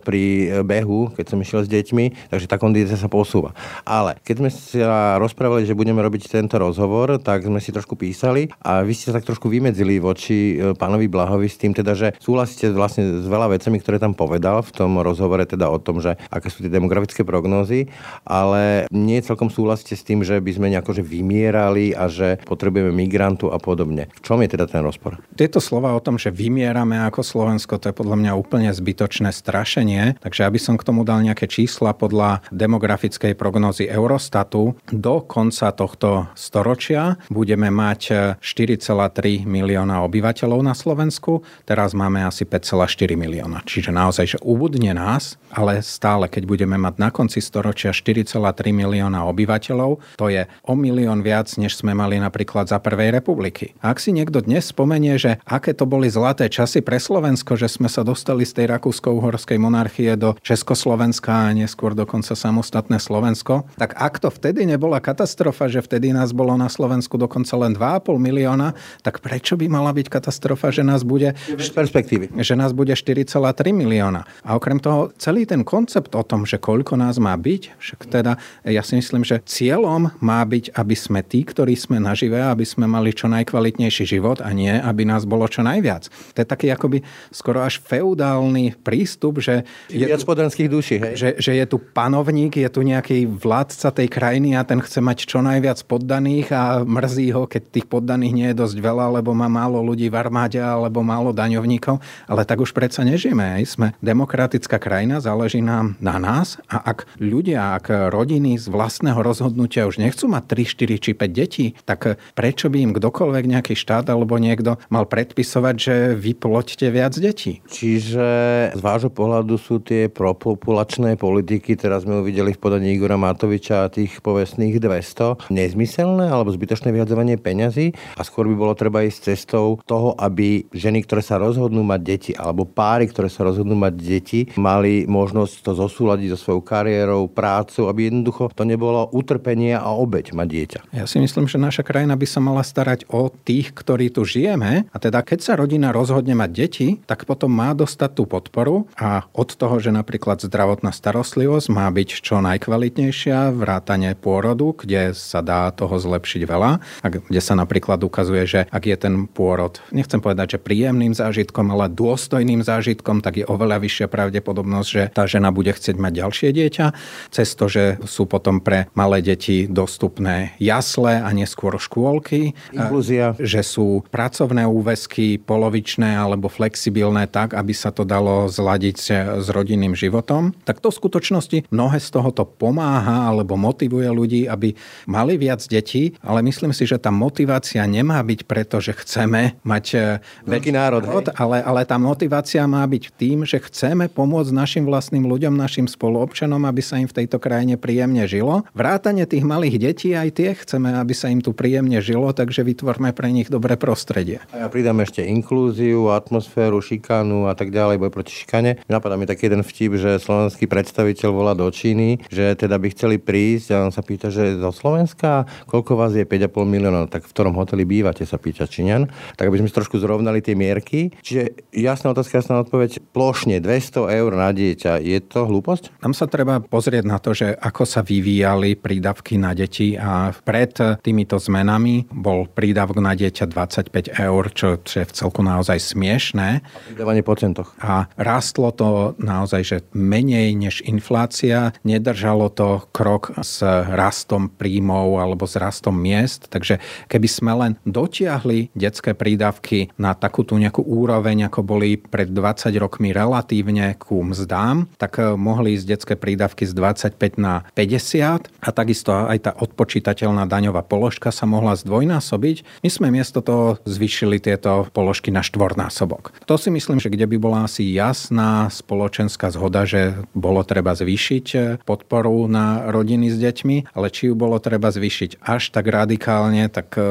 pri behu, keď som išiel s deťmi, takže tá kondícia sa posúva. Ale keď sme sa rozprávali, že budeme robiť tento rozhovor, tak sme si trošku písali a vy ste sa tak trošku vymedzili voči e, pánovi Blahovi s tým teda, že súhlasíte vlastne s veľa vecami, ktoré tam povedal v tom rozhovore teda o tom, že aké sú tie demografické prognózy, ale nie celkom súhlasíte s tým, že by sme nejako že vymierali a že potrebujeme migrantu a podobne. V čom je teda ten rozpor? Tieto slova o tom, že vymierame ako Slovensko, to je podľa mňa úplne zbytočné strašenie. Takže aby som k tomu dal nejaké čísla podľa demografickej prognózy Eurostatu, do konca tohto storočia budeme mať 4,3 milióna obyvateľov na Slovensku, teraz máme asi 5,4 milióna. Čiže naozaj, že ubudne nás, ale stále, keď budeme mať na konci storočia 4,3 milióna obyvateľov, to je o milión viac, než sme mali napríklad za Prvej republiky. Ak si niekto dnes spomenie, že aké to boli zlaté časy pre Slovensko, že sme sa dostali z tej rakúsko-uhorskej monarchie do Československa a neskôr dokonca samostatné Slovensko, tak ak to vtedy nebola katastrofa, že vtedy nás bolo na Slovensku dokonca len 2,5 milióna, tak prečo by mala byť katastrofa, že nás bude, z perspektívy. že nás bude 4,3 milióna. A okrem toho celý ten koncept o tom, že koľko nás má byť, však teda ja si myslím, že cieľom má byť, aby sme tí, ktorí sme nažive, aby sme mali čo najkvalitnejší život a nie, aby nás bolo čo najviac. To je taký akoby skoro až feudálny prístup, že je, Viac podanských duší, hej? že, že je tu panovník, je tu nejaký vládca tej krajiny a ten chce mať čo najviac poddaných a mrzí ho, keď tých poddaných nie je dosť veľa, lebo má málo ľudí v armáde alebo málo daňovníkov. Ale tak už predsa nežijeme. Hej. Sme demokratická krajina, záleží nám na nás a ak ľudia, ak rodiny z vlastného rozhodnutia už nechcú mať 3, 4 či 5 detí, tak prečo by im kdokoľvek nejaký štát alebo niekto mal predpisovať, že vy ploďte viac detí? Čiže z vášho pohľadu sú tie propopulačné politiky, teraz sme uvideli v podaní Igora Matoviča a tých povestných 200, nezmyselné alebo zbytočné vyhadzovanie peňazí a skôr by bolo treba ísť cestou toho, aby ženy, ktoré sa rozhodnú mať deti alebo páry, ktoré sa rozhodnú mať deti, mali možnosť to zosúľadiť so svojou kariérou, prácou, aby jednoducho to nebolo utrpenie a obeď mať dieťa. Ja si myslím, že naša krajina by sa mala starať o tých, ktorí tu žijeme a teda keď sa rodina rozhodne mať deti, tak potom má dostať tú podporu a od toho, že napríklad zdravotná starostlivosť má byť čo najkvalitnejšia, vrátane pôrodu, kde sa dá toho zlepšiť veľa, a kde sa napríklad ukazuje, že ak je ten pôrod, nechcem povedať, že príjemným zážitkom, ale dôstojným zážitkom, tak je oveľa vyššia pravdepodobnosť, že tá žena bude chcieť mať ďalšie dieťa, cez to, že sú potom pre malé deti dostupné jasle a neskôr škôlky. Inklúzia. Že sú pracovné úväzky polovičné alebo flexibilné tak, aby sa to dalo zladiť s rodinným životom. Tak to v skutočnosti mnohé z tohoto pomáha alebo motivuje ľudí, aby mali viac detí, ale myslím si, že tá motivácia nemá byť preto, že chceme mať e, veľký národ, národ ale, ale tá motivácia má byť tým, že chceme pomôcť našim vlastným ľuďom, našim spoluobčanom, aby sa im v tejto krajine príjemne žilo. Vrátane tých malých detí aj tie chceme, aby sa im tu príjemne žilo, takže vytvorme pre nich dobré prostredie. A ja pridám ešte inklúziu, atmosféru, šikánu a tak ďalej, boj proti šikane. Napadá mi taký jeden vtip, že slovenský predstaviteľ volá do Číny, že teda by chceli prísť a on sa pýta, že zo Slovenska, koľko vás je 5,5 miliónov, tak v ktorom hoteli bývate, sa pýta Číňan. Tak aby sme trošku zrovnali tie mierky. Čiže jasná otázka, jasná odpoveď, plošne 200 eur na dieťa, je to hlúposť? Tam sa treba pozrieť na to, že ako sa vyvíjali prídavky na deti a pred týmito zmenami bol prídavok na dieťa 25 eur, čo, čo je v celku naozaj smiešné. A pridávanie po centoch. A rastlo to naozaj, že menej než inflácia, nedržalo to krok s rastom príjmov alebo s rastom miest, takže keby sme len dotiahli detské prídavky na takú tú nejakú úroveň, ako boli pred 20 rokmi relatívne ku mzdám, tak mohli ísť detské prídavky z 25 na 50 a takisto aj tá odpočítateľná daňová položka sa mohla zdvojnásobiť. My sme miesto toho zvyšili tieto položky na štvornásobok. To si myslím, že kde by bola asi jasná spoločenská zhoda, že bolo treba zvýšiť podporu na rodiny s deťmi, ale či ju bolo treba zvýšiť až tak radikálne, tak e,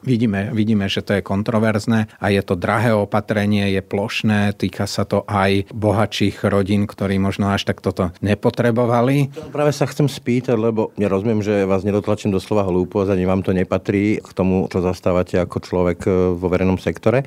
vidíme, vidíme, že to je kontroverzné a je to drahé opatrenie, je plošné, týka sa to aj bohatších rodín, ktorí možno až tak toto nepotrebovali. Práve sa chcem spýtať, lebo ja rozumiem, že vás nedotlačím do slova hlúposť, ani vám to nepatrí k tomu, čo zastávate ako človek e, vo verejnom sektore.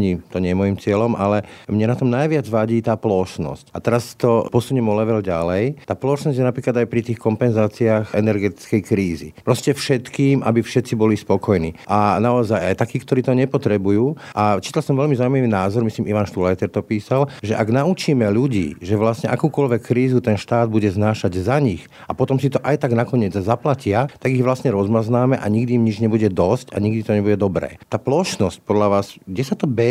Ani to nie je môjim cieľom, ale mne na tom najviac vadí tá plošnosť. A teraz to posuniem o level ďalej. Tá plošnosť je napríklad aj pri tých kompenzáciách energetickej krízy. Proste všetkým, aby všetci boli spokojní. A naozaj aj takí, ktorí to nepotrebujú. A čítal som veľmi zaujímavý názor, myslím Ivan Štulajter to písal, že ak naučíme ľudí, že vlastne akúkoľvek krízu ten štát bude znášať za nich a potom si to aj tak nakoniec zaplatia, tak ich vlastne rozmaznáme a nikdy im nič nebude dosť a nikdy to nebude dobré. Tá plošnosť podľa vás, kde sa to berie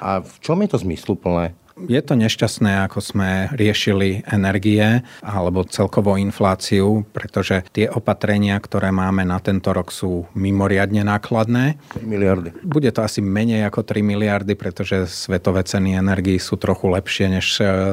a v čom je to zmysluplné? Je to nešťastné, ako sme riešili energie alebo celkovou infláciu, pretože tie opatrenia, ktoré máme na tento rok sú mimoriadne nákladné. 3 miliardy. Bude to asi menej ako 3 miliardy, pretože svetové ceny energií sú trochu lepšie, než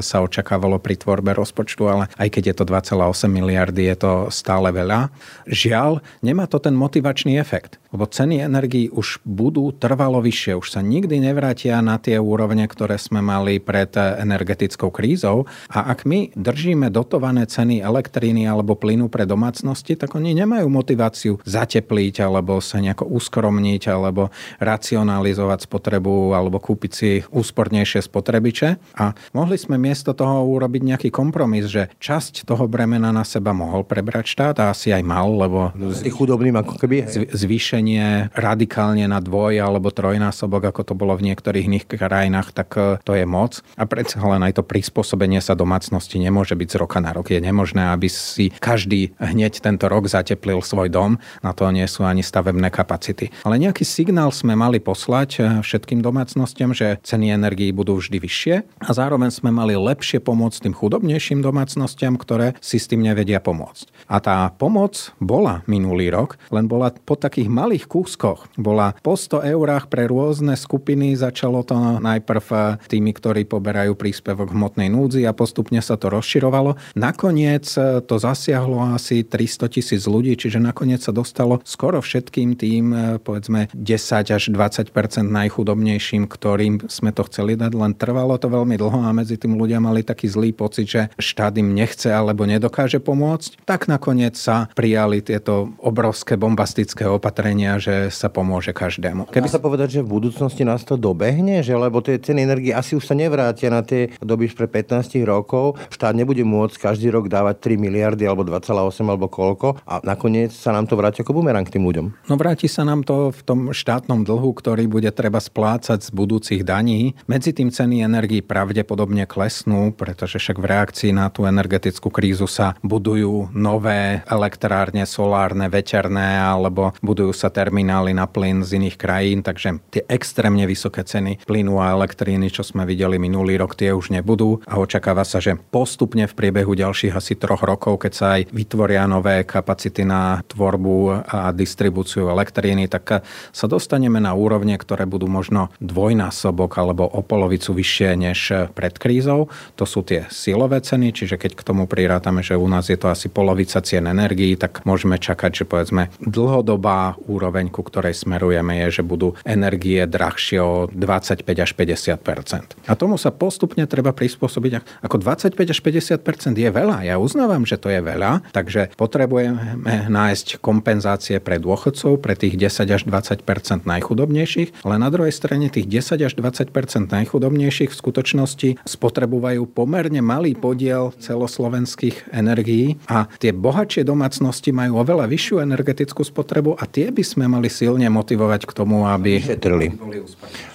sa očakávalo pri tvorbe rozpočtu, ale aj keď je to 2,8 miliardy, je to stále veľa. Žiaľ, nemá to ten motivačný efekt, lebo ceny energií už budú trvalo vyššie, už sa nikdy nevrátia na tie úrovne, ktoré sme mali pred energetickou krízou a ak my držíme dotované ceny elektriny alebo plynu pre domácnosti, tak oni nemajú motiváciu zatepliť alebo sa nejako uskromniť alebo racionalizovať spotrebu alebo kúpiť si úspornejšie spotrebiče. A mohli sme miesto toho urobiť nejaký kompromis, že časť toho bremena na seba mohol prebrať štát a asi aj mal, lebo chudobným ako keby zvýšenie radikálne na dvoj alebo trojnásobok, ako to bolo v niektorých iných krajinách, tak eh, to je moc. A predsa len aj to prispôsobenie sa domácnosti nemôže byť z roka na rok. Je nemožné, aby si každý hneď tento rok zateplil svoj dom. Na to nie sú ani stavebné kapacity. Ale nejaký signál sme mali poslať eh, všetkým domácnostiam, že ceny energií budú vždy vyššie a zároveň sme mali lepšie pomôcť tým chudobnejším domácnostiam, ktoré si s tým nevedia pomôcť. A tá pomoc bola minulý rok, len bola po takých malých kúskoch. Bola po 100 eurách pre rôzne skupiny, začalo to najprv eh, tými, ktorí poberajú príspevok hmotnej núdzi a postupne sa to rozširovalo. Nakoniec e, to zasiahlo asi 300 tisíc ľudí, čiže nakoniec sa dostalo skoro všetkým tým, e, povedzme, 10 až 20% najchudobnejším, ktorým sme to chceli dať, len trvalo to veľmi dlho a medzi tým ľudia mali taký zlý pocit, že štát im nechce alebo nedokáže pomôcť. Tak nakoniec sa prijali tieto obrovské bombastické opatrenia, že sa pomôže každému. Keby sa povedať, že v budúcnosti nás to dobehne, že lebo tie ceny energie asi už sa nevrátia na tie doby pre 15 rokov. Štát nebude môcť každý rok dávať 3 miliardy alebo 2,8 alebo koľko a nakoniec sa nám to vráti ako bumerang tým ľuďom. No vráti sa nám to v tom štátnom dlhu, ktorý bude treba splácať z budúcich daní. Medzi tým ceny energii pravdepodobne klesnú, pretože však v reakcii na tú energetickú krízu sa budujú nové elektrárne, solárne, veterné alebo budujú sa terminály na plyn z iných krajín, takže tie extrémne vysoké ceny plynu a elektríny, čo sme videli minulý rok, tie už nebudú a očakáva sa, že postupne v priebehu ďalších asi troch rokov, keď sa aj vytvoria nové kapacity na tvorbu a distribúciu elektríny, tak sa dostaneme na úrovne, ktoré budú možno dvojnásobok alebo o polovicu vyššie než pred krízou. To sú tie silové ceny, čiže keď k tomu prirátame, že u nás je to asi polovica cien energií, tak môžeme čakať, že povedzme dlhodobá úroveň, ku ktorej smerujeme, je, že budú energie drahšie o 25 až 50% A tomu sa postupne treba prispôsobiť. Ako 25 až 50% je veľa, ja uznávam, že to je veľa, takže potrebujeme nájsť kompenzácie pre dôchodcov, pre tých 10 až 20% najchudobnejších, ale na druhej strane tých 10 až 20% najchudobnejších v skutočnosti spotrebujú pomerne malý podiel celoslovenských energií a tie bohatšie domácnosti majú oveľa vyššiu energetickú spotrebu a tie by sme mali silne motivovať k tomu, aby šetrili.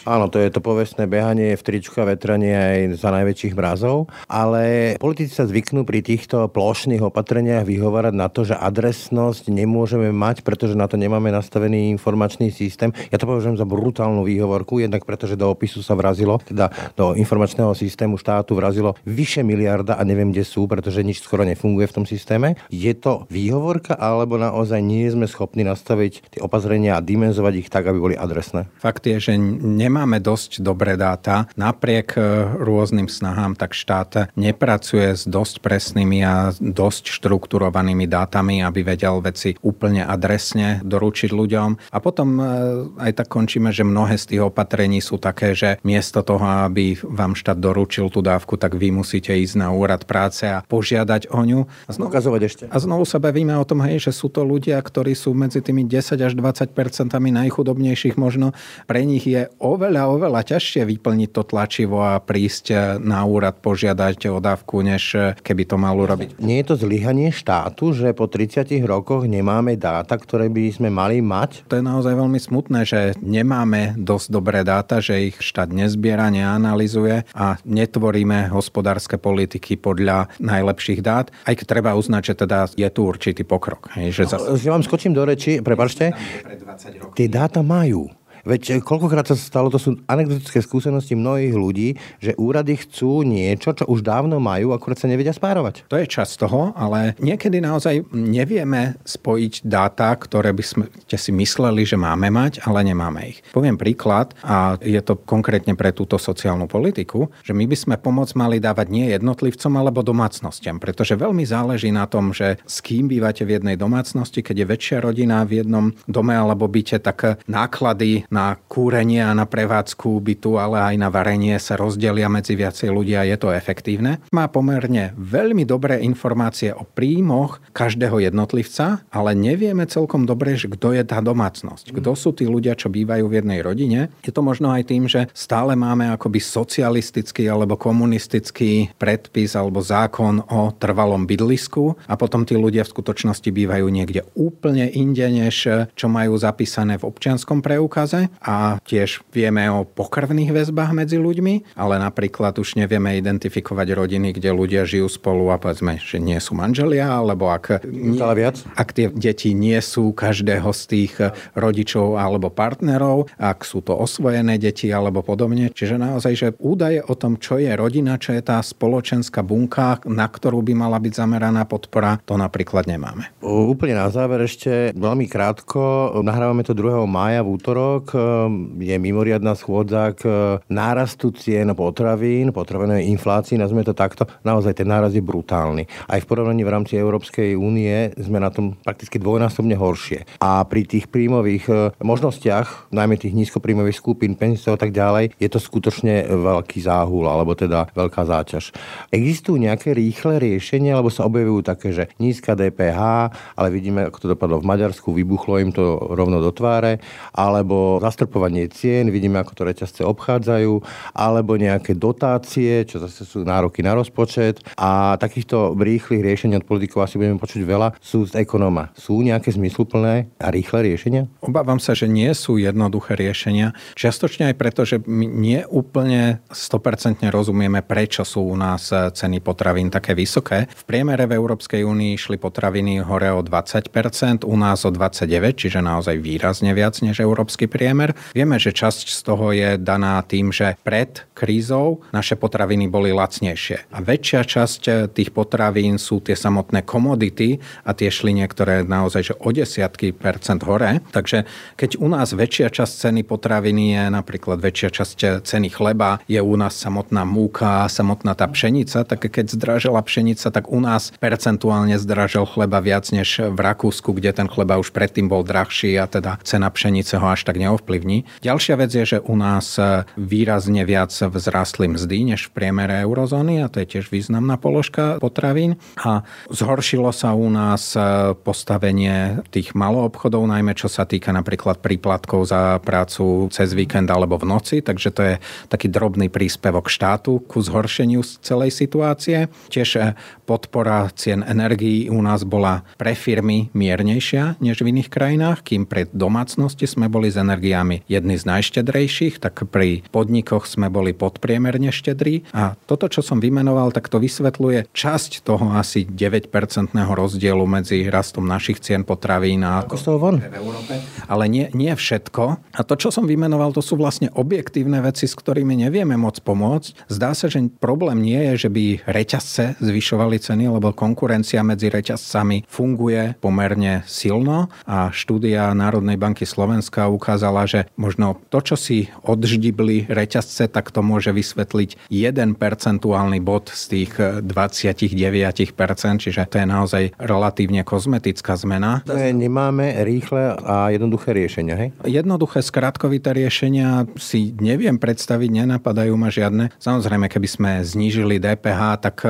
Áno, to je to povestné behanie v tričku a vetranie aj za najväčších mrazov, ale politici sa zvyknú pri týchto plošných opatreniach vyhovárať na to, že adresnosť nemôžeme mať, pretože na to nemáme nastavený informačný systém. Ja to považujem za brutálnu výhovorku, jednak pretože do opisu sa vrazilo, teda do informačného systému štátu vrazilo vyše miliarda a neviem, kde sú, pretože nič skoro nefunguje v tom systéme. Je to výhovorka, alebo naozaj nie sme schopní nastaviť tie opatrenia a dimenzovať ich tak, aby boli adresné? Fakt je, že nemáme dosť dobré dáta. Napriek rôznym snahám, tak štát nepracuje s dosť presnými a dosť štrukturovanými dátami, aby vedel veci úplne adresne doručiť ľuďom. A potom e, aj tak končíme, že mnohé z tých opatrení sú také, že miesto toho, aby vám štát doručil tú dávku, tak vy musíte ísť na úrad práce a požiadať o ňu. A znovu, ukazovať ešte. A znovu sa bavíme o tom, hej, že sú to ľudia, ktorí sú medzi tými 10 až 20 percentami najchudobnejších možno. Pre nich je oveľa, oveľa ťažšie vyplniť to tlačivo a prísť na úrad požiadať o dávku, než keby to mal urobiť. Nie je to zlyhanie štátu, že po 30 rokoch nemáme dáta, ktoré by sme mali mať? To je naozaj veľmi smutné, že nemáme dosť dobré dáta, že ich štát nezbiera, neanalizuje a netvoríme hospodárske politiky podľa najlepších dát. Aj keď treba uznať, že teda je tu určitý pokrok. Hej, že no, Ja vám skočím do reči, prepačte. Tie dáta majú. Veď eh, koľkokrát sa stalo, to sú anekdotické skúsenosti mnohých ľudí, že úrady chcú niečo, čo už dávno majú, akurát sa nevedia spárovať. To je čas toho, ale niekedy naozaj nevieme spojiť dáta, ktoré by sme si mysleli, že máme mať, ale nemáme ich. Poviem príklad, a je to konkrétne pre túto sociálnu politiku, že my by sme pomoc mali dávať nie jednotlivcom alebo domácnostiam, pretože veľmi záleží na tom, že s kým bývate v jednej domácnosti, keď je väčšia rodina v jednom dome alebo byte, tak náklady na kúrenie a na prevádzku bytu, ale aj na varenie sa rozdelia medzi viacej ľudia, je to efektívne. Má pomerne veľmi dobré informácie o príjmoch každého jednotlivca, ale nevieme celkom dobre, že kto je tá domácnosť. Kto sú tí ľudia, čo bývajú v jednej rodine. Je to možno aj tým, že stále máme akoby socialistický alebo komunistický predpis alebo zákon o trvalom bydlisku a potom tí ľudia v skutočnosti bývajú niekde úplne inde, než čo majú zapísané v občianskom preukaze a tiež vieme o pokrvných väzbách medzi ľuďmi, ale napríklad už nevieme identifikovať rodiny, kde ľudia žijú spolu a povedzme, že nie sú manželia, alebo ak, nie, viac. ak tie deti nie sú každého z tých rodičov alebo partnerov, ak sú to osvojené deti alebo podobne. Čiže naozaj, že údaje o tom, čo je rodina, čo je tá spoločenská bunka, na ktorú by mala byť zameraná podpora, to napríklad nemáme. Úplne na záver ešte veľmi krátko. Nahrávame to 2. mája v útorok je mimoriadná schôdza k nárastu cien potravín, potravenej inflácii, nazvime to takto. Naozaj ten náraz je brutálny. Aj v porovnaní v rámci Európskej únie sme na tom prakticky dvojnásobne horšie. A pri tých príjmových možnostiach, najmä tých nízkopríjmových skupín, penzistov a tak ďalej, je to skutočne veľký záhul, alebo teda veľká záťaž. Existujú nejaké rýchle riešenia, lebo sa objavujú také, že nízka DPH, ale vidíme, ako to dopadlo v Maďarsku, vybuchlo im to rovno do tváre, alebo zastrpovanie cien, vidíme, ako to reťazce obchádzajú, alebo nejaké dotácie, čo zase sú nároky na rozpočet. A takýchto rýchlych riešení od politikov asi budeme počuť veľa, sú z ekonóma. Sú nejaké zmysluplné a rýchle riešenia? Obávam sa, že nie sú jednoduché riešenia. Čiastočne aj preto, že my nie úplne 100% rozumieme, prečo sú u nás ceny potravín také vysoké. V priemere v Európskej únii išli potraviny hore o 20%, u nás o 29%, čiže naozaj výrazne viac než európsky priemer. Vieme, že časť z toho je daná tým, že pred krízou naše potraviny boli lacnejšie. A väčšia časť tých potravín sú tie samotné komodity a tie šli niektoré naozaj že o desiatky percent hore. Takže keď u nás väčšia časť ceny potraviny je napríklad väčšia časť ceny chleba, je u nás samotná múka, samotná tá pšenica, tak keď zdražela pšenica, tak u nás percentuálne zdražel chleba viac než v Rakúsku, kde ten chleba už predtým bol drahší a teda cena pšenice ho až tak neovplyvní. Ďalšia vec je, že u nás výrazne viac vzrastli mzdy než v priemere eurozóny a to je tiež významná položka potravín. A zhoršilo sa u nás postavenie tých maloobchodov, najmä čo sa týka napríklad príplatkov za prácu cez víkend alebo v noci, takže to je taký drobný príspevok štátu ku zhoršeniu celej situácie. Tiež e, podpora cien energií u nás bola pre firmy miernejšia než v iných krajinách, kým pre domácnosti sme boli s energiami jedni z najštedrejších, tak pri podnikoch sme boli podpriemerne štedrí. A toto, čo som vymenoval, tak to vysvetľuje časť toho asi 9-percentného rozdielu medzi rastom našich cien potravín a Ako z toho von? Ale nie, nie všetko. A to, čo som vymenoval, to sú vlastne objektívne veci, s ktorými nevieme moc pomôcť. Zdá sa, že problém nie je, že by reťazce zvyšovali ceny, lebo konkurencia medzi reťazcami funguje pomerne silno a štúdia Národnej banky Slovenska ukázala, že možno to, čo si odždibli reťazce, tak to môže vysvetliť jeden percentuálny bod z tých 29%, čiže to je naozaj relatívne kozmetická zmena. Nemáme rýchle a jednoduché riešenia, hej? Jednoduché, skratkovité riešenia si neviem predstaviť, nenapadajú ma žiadne. Samozrejme, keby sme znížili DPH, tak e,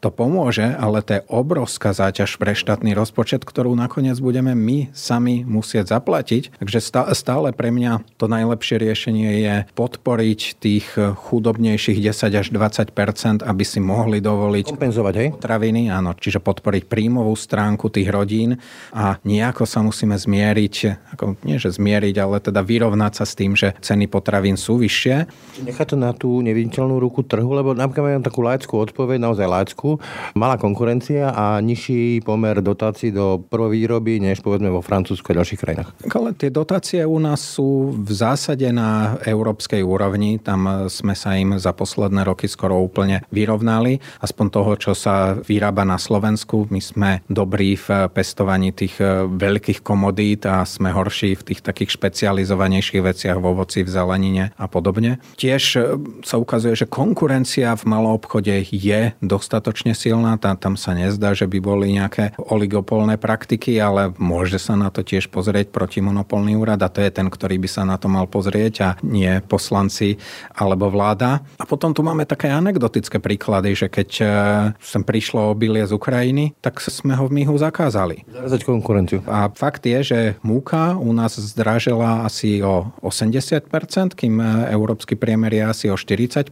to pomôže, ale to je obrovská záťaž pre štátny rozpočet, ktorú nakoniec budeme my sami musieť zaplatiť. Takže stále pre mňa to najlepšie riešenie je podporiť tých chudobnejších 10 až 20% aby si mohli dovoliť kompenzovať, hej? potraviny, áno, čiže podporiť príjmovú stránku tých rodín a nejako sa musíme zmieriť, ako nie že zmieriť, ale teda vyrovnať sa s tým, že ceny potravín sú vyššie. Nechá to na tú neviditeľnú ruku trhu, lebo napríklad mám takú laickú odpoveď, naozaj laickú, malá konkurencia a nižší pomer dotácií do prvovýroby, než povedzme vo Francúzsku a ďalších krajinách. Ale tie dotácie u nás sú v zásade na európskej úrovni, tam sme sa im za posledné roky skoro úplne vyrovnali. Aspoň toho, čo sa vyrába na Slovensku, my sme dobrí v pestovaní tých veľkých komodít a sme horší v tých takých špecializovanejších veciach v ovoci, v zelenine a podobne. Tiež sa ukazuje, že konkurencia v malom obchode je dostatočne silná, tam sa nezdá, že by boli nejaké oligopolné praktiky, ale môže sa na to tiež pozrieť protimonopolný úrad a to je ten, ktorý by sa na to mal pozrieť a nie poslanci alebo vláda. A potom tu máme také anekdotické príklady, že keď e, sem prišlo obilie z Ukrajiny, tak sme ho v Mihu zakázali. Zarazať konkurenciu. A fakt je, že múka u nás zdražila asi o 80%, kým európsky priemer je asi o 40%,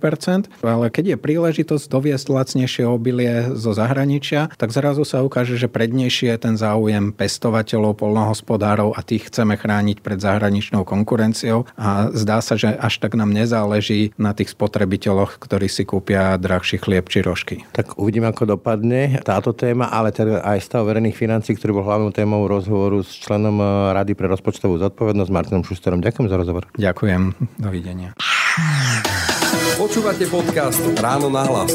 ale keď je príležitosť doviesť lacnejšie obilie zo zahraničia, tak zrazu sa ukáže, že prednejšie je ten záujem pestovateľov, polnohospodárov a tých chceme chrániť pred zahraničnou konkurenciou a zdá sa, že až tak nám nezáleží na tých spotrebiteľoch, ktorí si kúpia drahší chlieb či rožky. Tak uvidíme, ako dopadne táto téma, ale teda aj stav verejných financí, ktorý bol hlavnou témou rozhovoru s členom eh, Rady pre rozpočtovú zodpovednosť Martinom Šusterom. Ďakujem za rozhovor. Ďakujem. Dovidenia. Počúvate podcast Ráno na hlas.